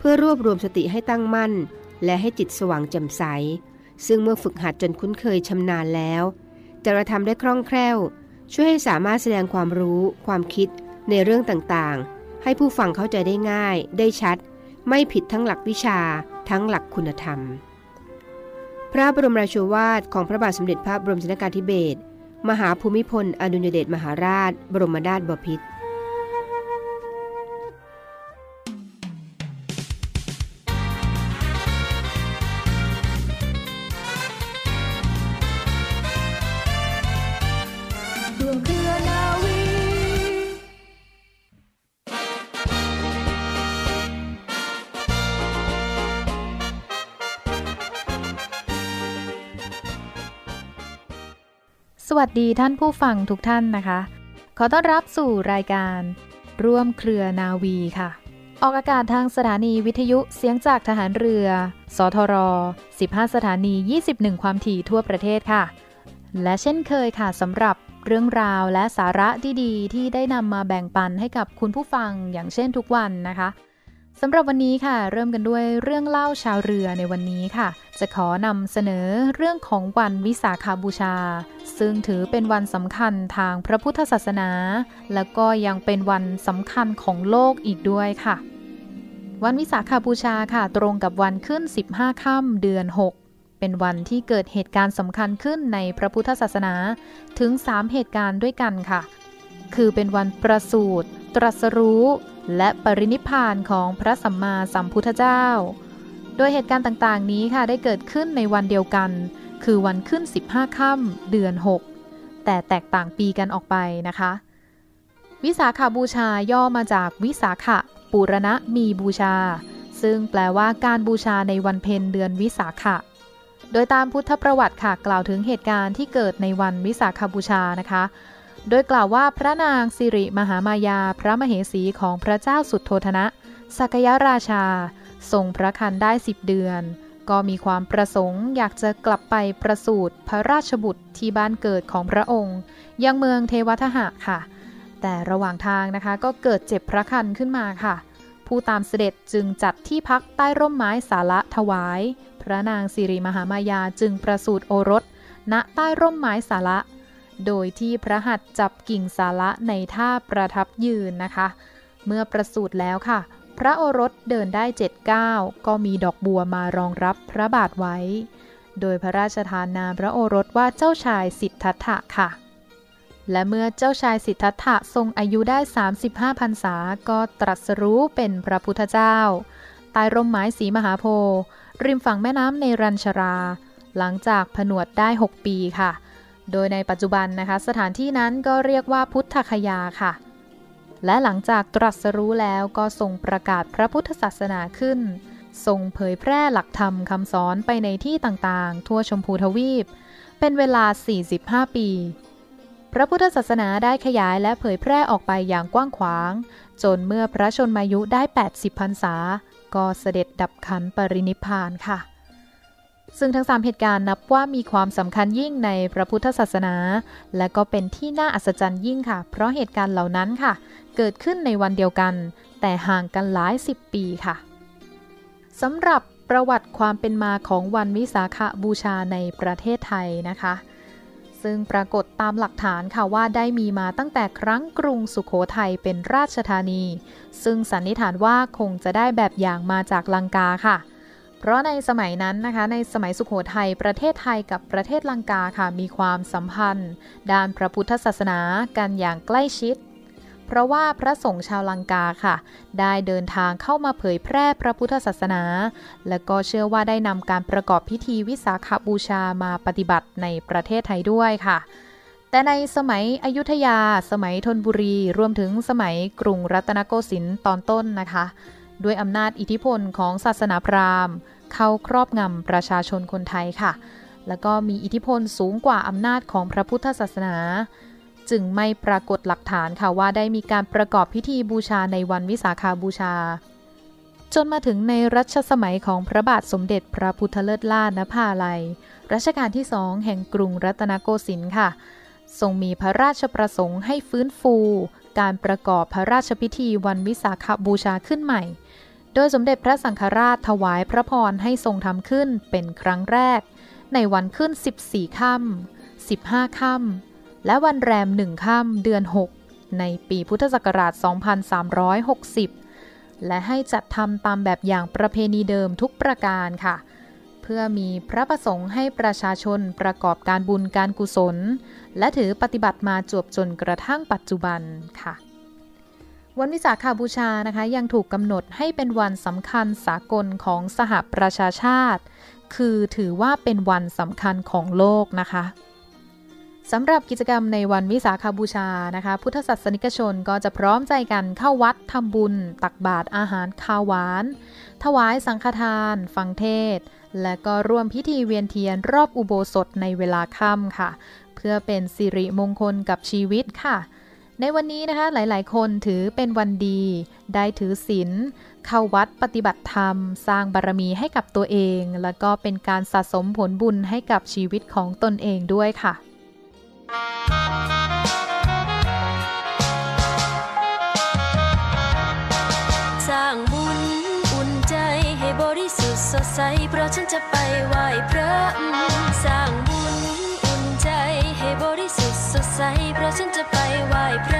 เพื่อรวบรวมสติให้ตั้งมั่น และให้จิตสว่างแจ่มใส ซึ่งเมื่อฝึกหัดจนคุ้นเคยชำนาญแล้ว จะกระทำได้คล่องแคล่ว ช่วยให้สามารถแสดงความรู้ ความคิดในเรื่องต่างๆ ให้ผู้ฟังเข้าใจได้ง่าย ได้ชัด ไม่ผิดทั้งหลักวิชา ทั้งหลักคุณธรรม พระบรมราชวาทของพระบาทสมเด็จพระบรมชนกาธิเบศรมหาภูมิพล อดุลยเดชมหาราช บรมนาถบพิตร วัสดีท่านผู้ฟังทุกท่านนะคะ ขอต้อนรับสู่รายการ ร่วมเครือนาวีค่ะ ออกอากาศทางสถานีวิทยุเสียงจากทหารเรือ สทร 15 สถานี 21 ความถี่ทั่วประเทศค่ะ และเช่นเคยค่ะสำหรับเรื่องราวและสาระดีๆที่ได้นำมาแบ่งปันให้กับคุณผู้ฟังอย่างเช่นทุกวันนะคะ สำหรับวันนี้ค่ะ เริ่มกันด้วยเรื่องเล่าชาวเรือในวันนี้ค่ะ จะขอนำเสนอเรื่องของวันวิสาขาบูชา ซึ่งถือเป็นวันสำคัญทางพระพุทธศาสนา และก็ยังเป็นวันสำคัญของโลกอีกด้วยค่ะ วันวิสาขาบูชาค่ะ ตรงกับวันขึ้น 15 ค่ำเดือน 6 เป็นวันที่เกิดเหตุการณ์สำคัญขึ้นในพระพุทธศาสนาถึง 3 เหตุการณ์ด้วยกันค่ะ คือเป็นวันประสูติตรัสรู้ และปรินิพานของพระสัมมาสัมพุทธเจ้า โดยเหตุการณ์ต่างๆ นี้ค่ะได้เกิดขึ้นในวันเดียวกัน คือวันขึ้น 15 ค่ำเดือน 6 แต่แตกต่างปีกันออกไปนะคะ วิสาขาบูชาย่อมาจากวิสาขะปุรณะมีบูชา ซึ่งแปลว่าการบูชาในวันเพ็ญเดือนวิสาขะโดยตามพุทธประวัติค่ะกล่าวถึงเหตุการณ์ที่เกิดในวันวิสาขาบูชานะคะ โดยกล่าวว่าพระนางสิริมหามายาพระมเหสีของพระเจ้าสุดโทธนะสักยราชา ทรงพระคันได้สิบเดือน ก็มีความประสงค์อยากจะกลับไปประสูติพระราชบุตรที่บ้านเกิดของพระองค์ ยังเมืองเทวทหะค่ะ แต่ระหว่างทางนะคะก็เกิดเจ็บพระคันขึ้นมาค่ะ ผู้ตามเสด็จจึงจัดที่พักใต้ร่มไม้สาระถวาย พระนางสิริมหามายาจึงประสูติโอรส ณใต้ร่มไม้สาระ โดยที่พระหัตถ์จับกิ่งสาระในท่าประทับยืนนะคะ เมื่อประสูติแล้วค่ะ พระโอรสเดินได้เจ็ดก้าวก็มีดอกบัวมารองรับพระบาทไว้ โดยพระราชทานนามพระโอรสว่าเจ้าชายสิทธัตถะค่ะ และเมื่อเจ้าชายสิทธัตถะทรงอายุได้ 35พรรษาก็ตรัสรู้เป็นพระพุทธเจ้าใต้ร่มไม้สีมหาโพธิ์ริมฝั่งแม่น้ำในรัญชรา หลังจากผนวดได้ 6 ปีค่ะ โดยในปัจจุบันนะคะ สถานที่นั้นก็เรียกว่าพุทธคยาค่ะ และหลังจากตรัสรู้แล้วก็ทรงประกาศพระพุทธศาสนาขึ้น ทรงเผยแพร่หลักธรรมคำสอนไปในที่ต่างๆ ทั่วชมพูทวีป เป็นเวลา 45 ปี พระพุทธศาสนาได้ขยายและเผยแพร่ออกไปอย่างกว้างขวาง จนเมื่อพระชนมายุได้ 80พรรษา ก็เสด็จดับขันปรินิพพานค่ะ ซึ่งทั้งสามเหตุการณ์นับว่ามีความสำคัญยิ่งในพระพุทธศาสนา และก็เป็นที่น่าอัศจรรย์ยิ่งค่ะ เพราะเหตุการณ์เหล่านั้นค่ะ เกิดขึ้นในวันเดียวกัน แต่ห่างกันหลายสิบปีค่ะสำหรับประวัติความเป็นมาของวันวิสาขบูชาในประเทศไทยนะคะ ซึ่งปรากฏตามหลักฐานค่ะว่าได้มีมาตั้งแต่ครั้งกรุงสุขโขทัยเป็นราชธานี ซึ่งสันนิษฐานว่าคงจะได้แบบอย่างมาจากลังกาค่ะ เพราะในสมัยนั้นนะคะ ในสมัยสุขโขทัยประเทศไทยกับประเทศลังกาค่ะมีความสัมพันธ์ ด้านพระพุทธศาสนากันอย่างใกล้ชิด เพราะว่าพระสงฆ์ชาวลังกาค่ะ ได้เดินทางเข้ามาเผยแพร่พระพุทธศาสนา และก็เชื่อว่าได้นำการประกอบพิธีวิสาขบูชามาปฏิบัติในประเทศไทยด้วยค่ะแต่ในสมัยอยุธยา สมัยธนบุรี รวมถึงสมัยกรุงรัตนโกสินทร์ตอนต้นนะคะ ด้วยอำนาจอิทธิพลของศาสนาพราหมณ์ เข้าครอบงำประชาชนคนไทยค่ะ แล้วก็มีอิทธิพลสูงกว่าอำนาจของพระพุทธศาสนา จึงไม่ปรากฏหลักฐานค่ะว่าได้มีการประกอบพิธีบูชาในวันวิสาขาบูชา จนมาถึงในรัชสมัยของพระบาทสมเด็จพระพุทธเลิศล่านภาลัยรัชกาลที่สองแห่งกรุงรัตนโกสินทร์ค่ะทรงมีพระราชประสงค์ให้ฟื้นฟู การประกอบพระราชพิธีวันวิสาขบูชาขึ้นใหม่ โดยสมเด็จพระสังฆราชถวายพระพรให้ทรงทำขึ้นเป็นครั้งแรก ในวันขึ้น 14ค่ำ15ค่ำและวันแรมหนึ่งค่ำเดือน 6 ในปีพุทธศักราช 2360 และให้จัดทำตามแบบอย่างประเพณีเดิมทุกประการค่ะ พื่อมีพระประสงค์ให้ประชาชนประกอบการบุญการกุศล และถือปฏิบัติมาจวบจนกระทั่งปัจจุบันค่ะ วันวิสาขาบูชานะคะยังถูกกำหนดให้เป็นวันสำคัญสากลของสหประชาชาติ คือถือว่าเป็นวันสำคัญของโลกนะคะสำหรับกิจกรรมในวันวิสาขาบูชานะคะ พุทธศาสนิกชนก็จะพร้อมใจกันเข้าวัดทำบุญ ตักบาตรอาหารคาวหวาน ถวายสังฆทาน ฟังเทศ และก็ร่วมพิธีเวียนเทียนรอบอุโบสถในเวลาค่ำค่ะ เพื่อเป็นสิริมงคลกับชีวิตค่ะ ในวันนี้นะคะหลายๆ คนถือเป็นวันดี ได้ถือศีลเข้าวัดปฏิบัติธรรม สร้างบารมีให้กับตัวเอง แล้วก็เป็นการสะสมผลบุญให้กับชีวิตของตนเองด้วยค่ะ ใสเพราะฉันจะไปไหว้พระสร้างบุญอุ่นใจให้บริสุทธิ์สดใสเพราะฉันจะไปไหว้พระ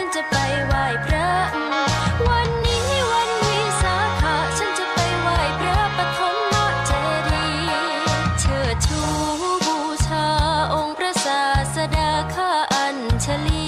ฉันจะไปไหว้พระวันนี้วันวิสาขะฉันจะไปไหว้พระปฐมมเจดีย์เชิดชูบูชาองค์พระศาสดาข้าอัญชลี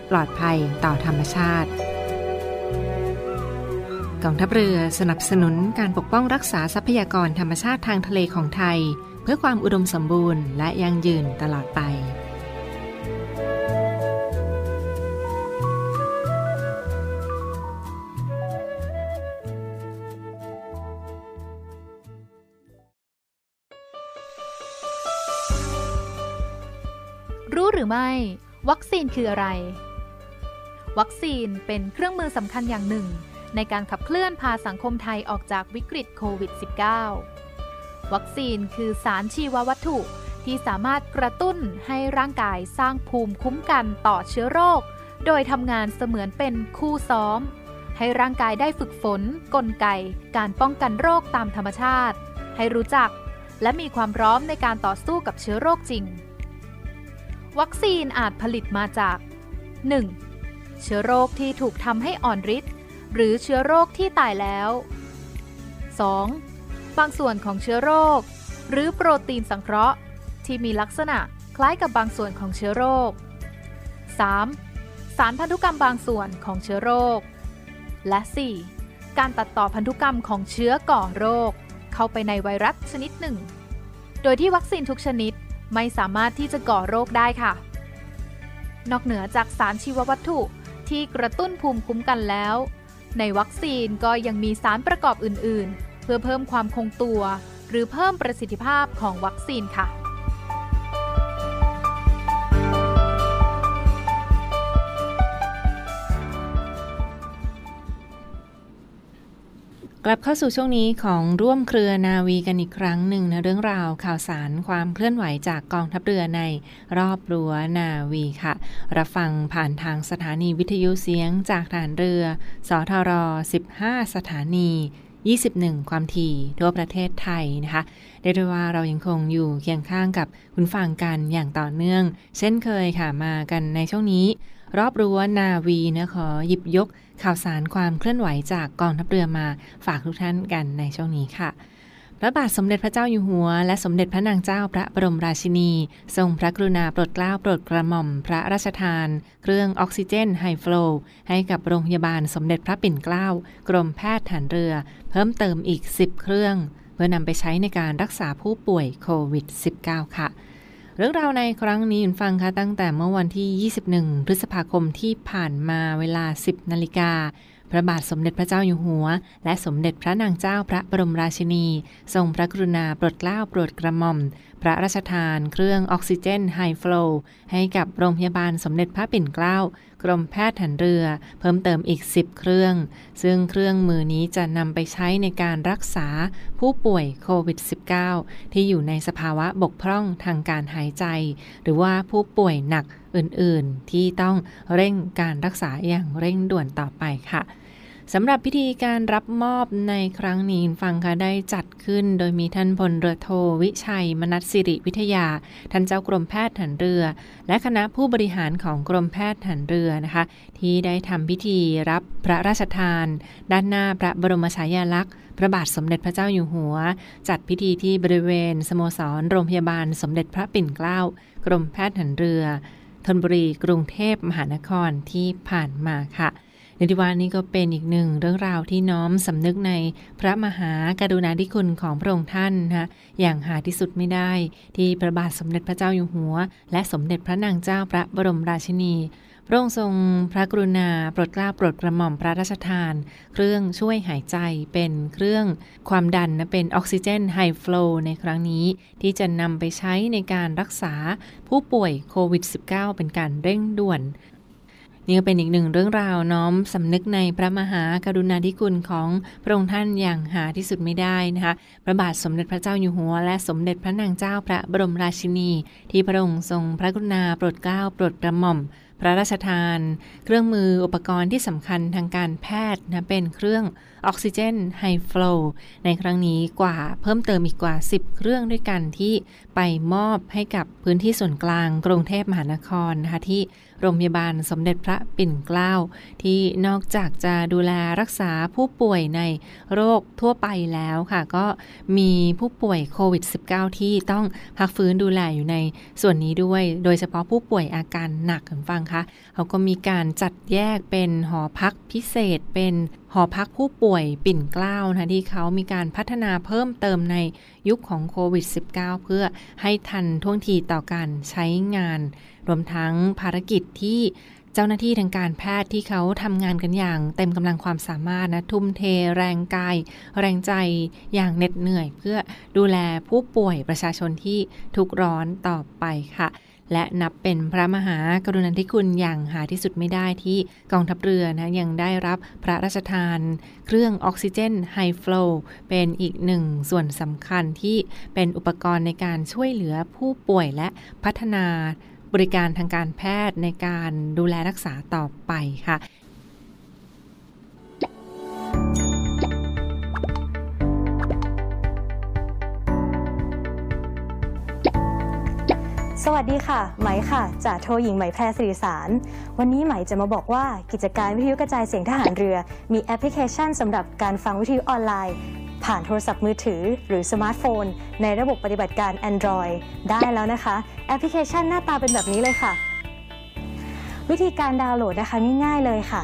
ปลอดภัยต่อธรรมชาติ กองทัพเรือสนับสนุนการปกป้องรักษาทรัพยากรธรรมชาติทางทะเลของไทย เพื่อความอุดมสมบูรณ์และยั่งยืนตลอดไปรู้หรือไม่ วัคซีนคืออะไร วัคซีนเป็นเครื่องมือสำคัญอย่างหนึ่ง ในการขับเคลื่อนพาสังคมไทยออกจากวิกฤตโควิด -19 วัคซีนคือสารชีววัตถุที่สามารถกระตุ้นให้ร่างกายสร้างภูมิคุ้มกันต่อเชื้อโรค โดยทำงานเสมือนเป็นคู่ซ้อม ให้ร่างกายได้ฝึกฝน กลไก การป้องกันโรคตามธรรมชาติ ให้รู้จัก และมีความพร้อมในการต่อสู้กับเชื้อโรคจริง วัคซีนอาจผลิตมาจาก 1. เชื้อโรคที่ถูกทำให้อ่อนฤทธิ์หรือเชื้อโรคที่ตายแล้ว 2. บางส่วนของเชื้อโรค หรือโปรตีนสังเคราะห์ ที่มีลักษณะคล้ายกับบางส่วนของเชื้อโรค 3. สารพันธุกรรมบางส่วนของเชื้อโรค และ 4. การตัดต่อพันธุกรรมของเชื้อก่อโรค เข้าไปในไวรัสชนิดหนึ่ง โดยที่วัคซีนทุกชนิดไม่สามารถที่จะก่อโรคได้ค่ะ นอกเหนือจากสารชีววัตถุ ที่กระตุ้นภูมิคุ้มกันแล้ว ในวัคซีนก็ยังมีสารประกอบอื่น ๆ เพื่อเพิ่มความคงตัว หรือเพิ่มประสิทธิภาพของวัคซีนค่ะ กลับเข้าสู่ช่วงนี้ของร่วมเครือนาวีกันอีกครั้งหนึ่งนะเรื่องราวข่าวสารความเคลื่อนไหวจากกองทัพเรือในรอบรั้วนาวีค่ะ รับฟังผ่านทางสถานีวิทยุเสียงจากฐานเรือ สทร 15 สถานี 21 ความถี่ทั่วประเทศไทยนะคะเรียกได้ว่าเรายังคงอยู่เคียงข้างกับคุณฟังกันอย่างต่อเนื่อง เช่นเคยค่ะมากันในช่วงนี้ รอบรั้วนาวีนะขอหยิบยก ข่าวสารความเคลื่อนไหวจากกองทัพเรือมาฝากทุกท่านกันในช่วงนี้ค่ะ พระบาทสมเด็จพระเจ้าอยู่หัว และสมเด็จพระนางเจ้าพระบรมราชินี ทรงพระกรุณาโปรดเกล้าโปรดกระหม่อม พระราชทาน เครื่องออกซิเจนไฮฟลูให้กับโรงพยาบาลสมเด็จพระปิ่นเกล้ากรมแพทย์ฐานเรือ เพิ่มเติมอีก 10 เครื่อง เพื่อนำไปใช้ในการรักษาผู้ป่วยโควิด -19 ค่ะ รื่องราวในครั้งนี้คุณฟังคะตั้งแต่เมื่อวันที่ 21 พฤษภาคมที่ผ่านมาเวลา 10 นาฬิกา พระบาทสมเด็จพระเจ้าอยู่หัว และสมเด็จพระนางเจ้าพระบรมราชินี ทรงพระกรุณาโปรดเกล้าโปรดกระหม่อม พระราชทานเครื่องออกซิเจนไฮฟลูให้กับโรงพยาบาลสมเด็จพระปิ่นเกล้ากรมแพทย์ฐานเรือ เพิ่มเติมอีก 10 เครื่อง ซึ่งเครื่องมือนี้จะนำไปใช้ในการรักษาผู้ป่วยโควิด -19 ที่อยู่ในสภาวะบกพร่องทางการหายใจ หรือว่าผู้ป่วยหนักอื่นๆ ที่ต้องเร่งการรักษาอย่างเร่งด่วนต่อไปค่ะ สำหรับพิธีการรับมอบในครั้งนี้ฟังค่ะได้จัดขึ้น โดยมีท่านพลเรือโทวิชัย มนัสสิริวิทยา ท่านเจ้ากรมแพทย์ฐานเรือ และคณะผู้บริหารของกรมแพทย์ฐานเรือนะคะ ที่ได้ทำพิธีรับพระราชทาน ด้านหน้าพระบรมฉายาลักษณ์พระบาทสมเด็จพระเจ้าอยู่หัว จัดพิธีที่บริเวณ สโมสรโรงพยาบาลสมเด็จพระปิ่นเกล้ากรมแพทย์ฐานเรือธนบุรีกรุงเทพมหานครที่ผ่านมาค่ะ นที่ว่านี้ก็เป็นอีกหนึ่งเรื่องราวที่น้อมสำนึกในพระมหากรุณาธิคุณของพระองค์ท่านนะอย่างหาที่สุดไม่ได้ ที่พระบาทสมเด็จพระเจ้าอยู่หัว และสมเด็จพระนางเจ้าพระบรมราชินีพระองค์ทรงพระกรุณาโปรดเกล้าโปรดกระหม่อมพระราชทาน เครื่องช่วยหายใจเป็นเครื่องความดันนะเป็นออกซิเจนไฮฟลูในครั้งนี้ ที่จะนำไปใช้ในการรักษาผู้ป่วยโควิด -19 เป็นการเร่งด่วน นี่ก็เป็นอีกหนึ่งเรื่องราวน้อมสำนึกในพระมหากรุณาธิคุณของพระองค์ท่านอย่างหาที่สุดไม่ได้นะคะพระบาทสมเด็จพระเจ้าอยู่หัว และสมเด็จพระนางเจ้าพระบรมราชินี ที่พระองค์ทรงพระกรุณาโปรดเกล้าโปรดกระหม่อม พระราชทาน เครื่องมืออุปกรณ์ที่สำคัญทางการแพทย์นะเป็นเครื่อง ออกซิเจนไฮฟลูในครั้งนี้กว่าเพิ่มเติมอีกกว่า 10 เครื่องด้วยกันที่ไปมอบให้กับพื้นที่ส่วนกลางกรุงเทพมหานครนะคะที่โรงพยาบาลสมเด็จพระปิ่นเกล้าที่นอกจากจะดูแลรักษาผู้ป่วยในโรคทั่วไปแล้วค่ะ ก็มีผู้ป่วยโควิด -19 ที่ต้องพักฟื้นดูแลอยู่ในส่วนนี้ด้วย โดยเฉพาะผู้ป่วยอาการหนักคุณฟังคะเขาก็มีการจัดแยกเป็นหอพักพิเศษเป็น หอพักผู้ป่วยปิ่นเกล้านะที่เขามีการพัฒนาเพิ่มเติมในยุคของโควิด -19 เพื่อให้ทันท่วงทีต่อการใช้งาน รวมทั้งภารกิจที่เจ้าหน้าที่ทางการแพทย์ที่เขาทำงานกันอย่าง เต็มกำลังความสามารถนะทุ่มเทแรงกาย แรงใจอย่างเหน็ดเหนื่อย เพื่อดูแลผู้ป่วยประชาชนที่ทุกร้อนต่อไปค่ะ และนับเป็นพระมหากรุณาธิคุณอย่างหาที่สุดไม่ได้ที่กองทัพเรือนะยังได้รับพระราชทาน เครื่องออกซิเจนไฮฟลูเป็นอีกหนึ่งส่วนสำคัญที่เป็นอุปกรณ์ในการช่วยเหลือผู้ป่วยและพัฒนาบริการทางการแพทย์ในการดูแลรักษาต่อไปค่ะ สวัสดีค่ะ ไหมค่ะจ่าโทหญิงไหมแพรสิริสาร วันนี้ไหมจะมาบอกว่ากิจการวิทยุกระจายเสียงทหารเรือ มีแอปพลิเคชันสำหรับการฟังวิทยุออนไลน์ ผ่านโทรศัพท์มือถือ หรือสมาร์ทโฟน ในระบบปฏิบัติการ Android ได้แล้วนะคะ แอปพลิเคชันหน้าตาเป็นแบบนี้เลยค่ะ วิธีการดาวน์โหลดนะคะง่ายๆเลยค่ะ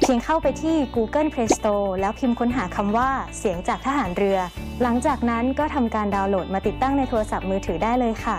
เพียงเข้าไปที่ Google Play Store แล้วพิมพ์ค้นหาคำว่าเสียงจากทหารเรือ หลังจากนั้นก็ทำการดาวน์โหลดมาติดตั้งในโทรศัพท์มือถือได้เลยค่ะ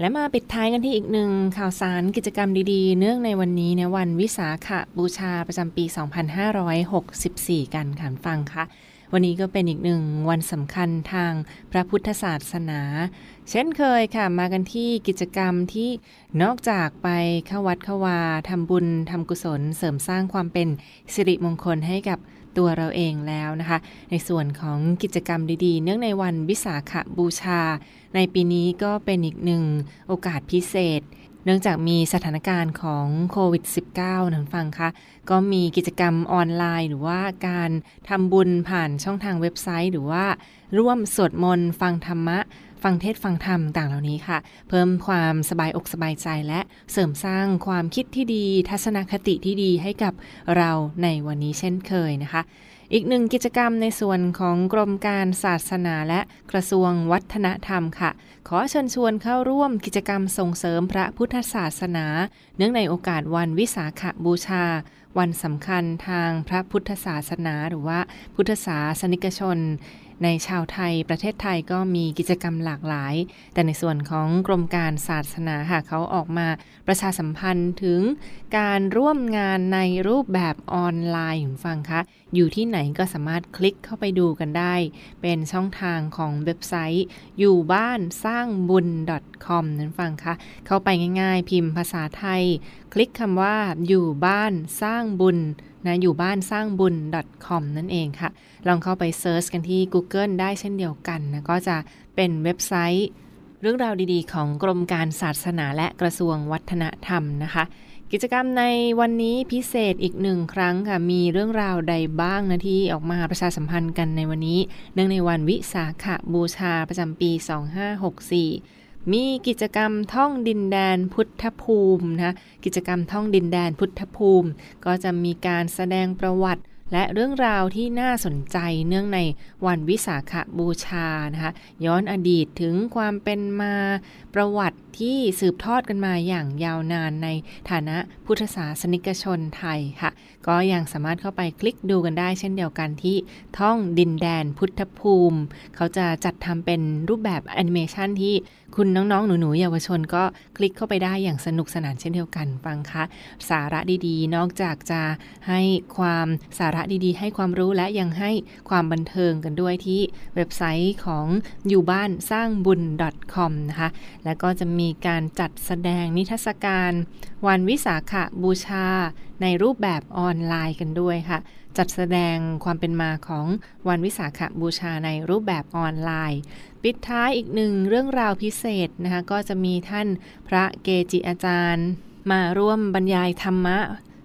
และมาปิดท้ายกันที่อีกหนึ่งข่าวสารกิจกรรมดีๆ เนื่องในวันนี้ในวันวิสาขบูชาประจำปี 2564 กันค่ะฟังค่ะ วันนี้ก็เป็นอีกหนึ่งวันสำคัญทางพระพุทธศาสนา เช่นเคยค่ะ มากันที่กิจกรรมที่นอกจากไปเข้าวัดเข้าวาทำบุญทำกุศล เสริมสร้างความเป็นสิริมงคลให้กับตัวเราเองแล้วนะคะ ในส่วนของกิจกรรมดีๆ เนื่องในวันวิสาขบูชา ในปีนี้ก็เป็นอีกหนึ่งโอกาสพิเศษ เนื่องจากมีสถานการณ์ของโควิด -19 นันฟังคะ ก็มีกิจกรรมออนไลน์ หรือว่าการทำบุญผ่านช่องทางเว็บไซต์ หรือว่าร่วมสวดมนต์ฟังธรรมะ ฟังเทศฟังธรรมต่างเหล่านี้ค่ะ เพิ่มความสบายอกสบายใจและเสริมสร้างความคิดที่ดี ทัศนคติที่ดีให้กับเราในวันนี้เช่นเคยนะคะ อีกหนึ่งกิจกรรมในส่วนของกรมการศาสนาและกระทรวงวัฒนธรรมค่ะ ขอเชิญชวนเข้าร่วมกิจกรรมส่งเสริมพระพุทธศาสนา เนื่องในโอกาสวันวิสาขบูชา วันสำคัญทางพระพุทธศาสนา หรือว่าพุทธศาสนิกชนในชาวไทยประเทศไทยก็มีกิจกรรมหลากหลาย แต่ในส่วนของกรมการศาสนาค่ะเขาออกมาประชาสัมพันธ์ถึงการร่วมงานในรูปแบบออนไลน์คุณฟังคะ อยู่ที่ไหนก็สามารถคลิกเข้าไปดูกันได้ เป็นช่องทางของเว็บไซต์ อยู่บ้านสร้างบุญ .com นั้นฟังคะเข้าไปง่ายๆ พิมพ์ภาษาไทย คลิกคำว่าอยู่บ้านสร้างบุญนะอยู่บ้านสร้างบุญ .com นั่นเองค่ะ ลองเข้าไปเซิร์ชกันที่ Google ได้เช่นเดียวกันนะก็จะเป็นเว็บไซต์ เรื่องราวดีๆ ของกรมการศาสนาและกระทรวงวัฒนธรรมนะคะ กิจกรรมในวันนี้พิเศษอีกหนึ่งครั้งค่ะ มีเรื่องราวใดบ้างนะที่ออกมาประชาสัมพันธ์กันในวันนี้ เนื่องในวันวิสาขบูชาประจำปี 2564 มีกิจกรรมท่องดินแดนพุทธภูมินะกิจกรรมท่องดินแดนพุทธภูมิ ก็จะมีการแสดงประวัติ และเรื่องราวที่น่าสนใจเนื่องในวันวิสาขบูชานะคะย้อนอดีตถึงความเป็นมาประวัติที่สืบทอดกันมาอย่างยาวนานในฐานะพุทธศาสนิกชนไทยค่ะ ก็ยังสามารถเข้าไปคลิกดูกันได้เช่นเดียวกันที่ท่องดินแดนพุทธภูมิ เขาจะจัดทำเป็นรูปแบบแอนิเมชันที่ คุณน้องๆ หนูๆ เยาวชนก็คลิกเข้าไปได้อย่างสนุกสนานเช่นเดียวกันฟังคะ สาระดีๆ นอกจากจะให้ความสาระดีๆ ให้ความรู้และยังให้ความบันเทิงกันด้วยที่เว็บไซต์ของอยู่บ้านสร้างบุญ .com นะคะ แล้วก็จะมีการจัดแสดงนิทรรศการ วันวิสาขบูชาในรูปแบบออนไลน์กันด้วยค่ะ จัดแสดงความเป็นมาของวันวิสาขบูชาในรูปแบบออนไลน์ ปิดท้ายอีกหนึ่งเรื่องราวพิเศษนะคะก็จะมีท่านพระเกจิอาจารย์ มาร่วมบรรยายธรรมะ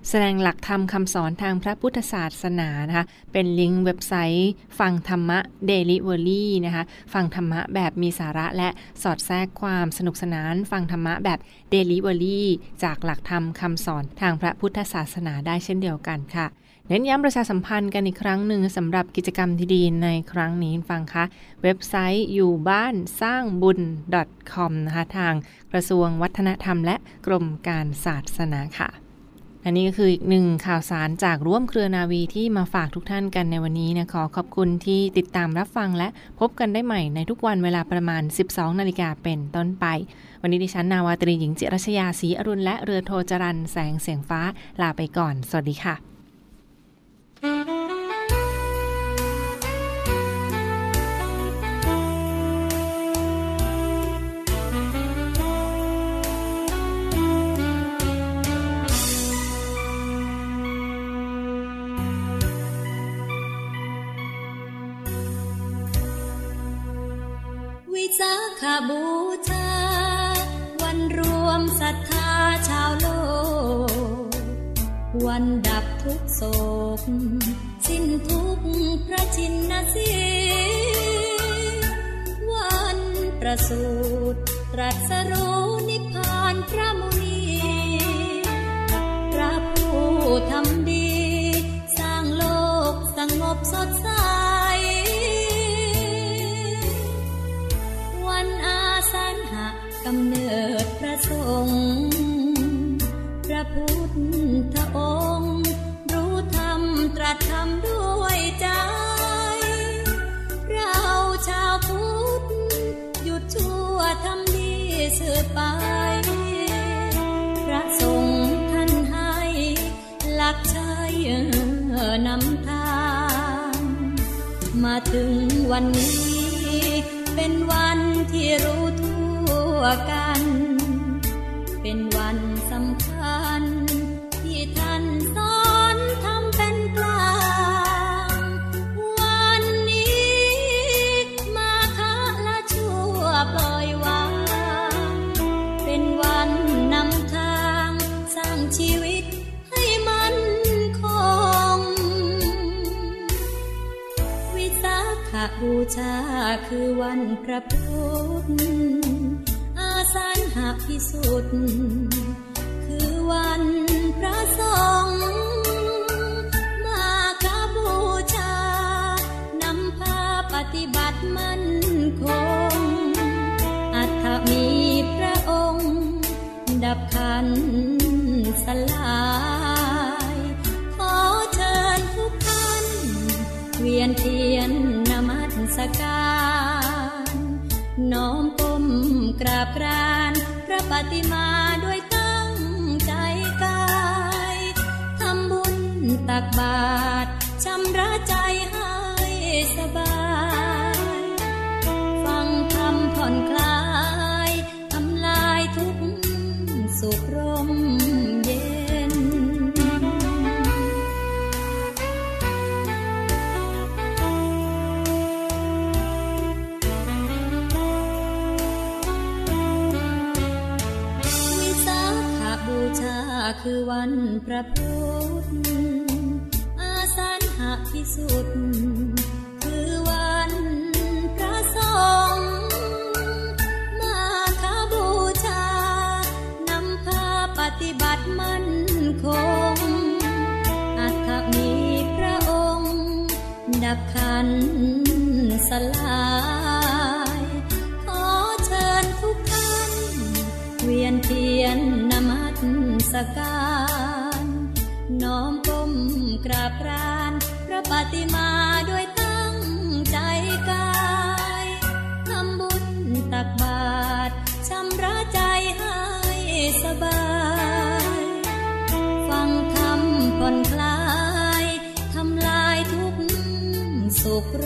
แสดงหลักธรรมคำสอนทางพระพุทธศาสนานะคะ เป็นลิงก์เว็บไซต์ ฟังธรรมะเดลิเวอรี่นะคะ ฟังธรรมะแบบมีสาระและสอดแทรกความสนุกสนาน ฟังธรรมะแบบเดลิเวอรี่จากหลักธรรมคำสอนทางพระพุทธศาสนาได้เช่นเดียวกันค่ะ เน้นย้ำประชาสัมพันธ์กันอีกครั้งหนึ่งสำหรับกิจกรรมที่ดีในครั้งนี้ฟังคะเว็บไซต์อยู่บ้านสร้างบุญ .com นะคะทางกระทรวงวัฒนธรรมและกรมการศาสนาค่ะ อันนี้ก็คืออีกหนึ่งข่าวสารจากร่วมเครือนาวีที่มาฝากทุกท่านกันในวันนี้นะขอขอบคุณที่ติดตามรับฟังและพบกันได้ใหม่ในทุกวันเวลาประมาณ 12 นาฬิกาเป็นต้นไป วันนี้ดิฉันนาวาตรีหญิงจิรัชยาศรีอรุณและเรือโทจรันแสงเสียงฟ้าลาไปก่อน สวัสดีค่ะาบูชา วันรวมศรัทธาชาวโลก วันดับทุกโศก สิ้นทุกพระชินนสีวันประสูติตรัสรู้นิพพานพระมุนี พระผู้ทำดี สร้างโลกสงบสดใส งพระพุทธองค์ รู้ธรรมตรัสธรรมด้วยใจ เราชาวพุทธหยุดชั่วทำดีสืบไป พระสงฆ์ท่านให้หลักใจนำทาง มาถึงวันนี้ เป็นวันที่รู้ทุกกัน ชาคือวันพระพุทธสันหาพิสุทธิ์ ปฏิมาด้วยตั้งใจกาย ทำบุญตักบาตรชำระใจ วั กราบรานพระปฏิมาด้วยตั้งใจกายทำบุญตักบาตรชำระใจให้สบาย ฟังธรรมผ่อนคลาย ทำลายทุกสุขโร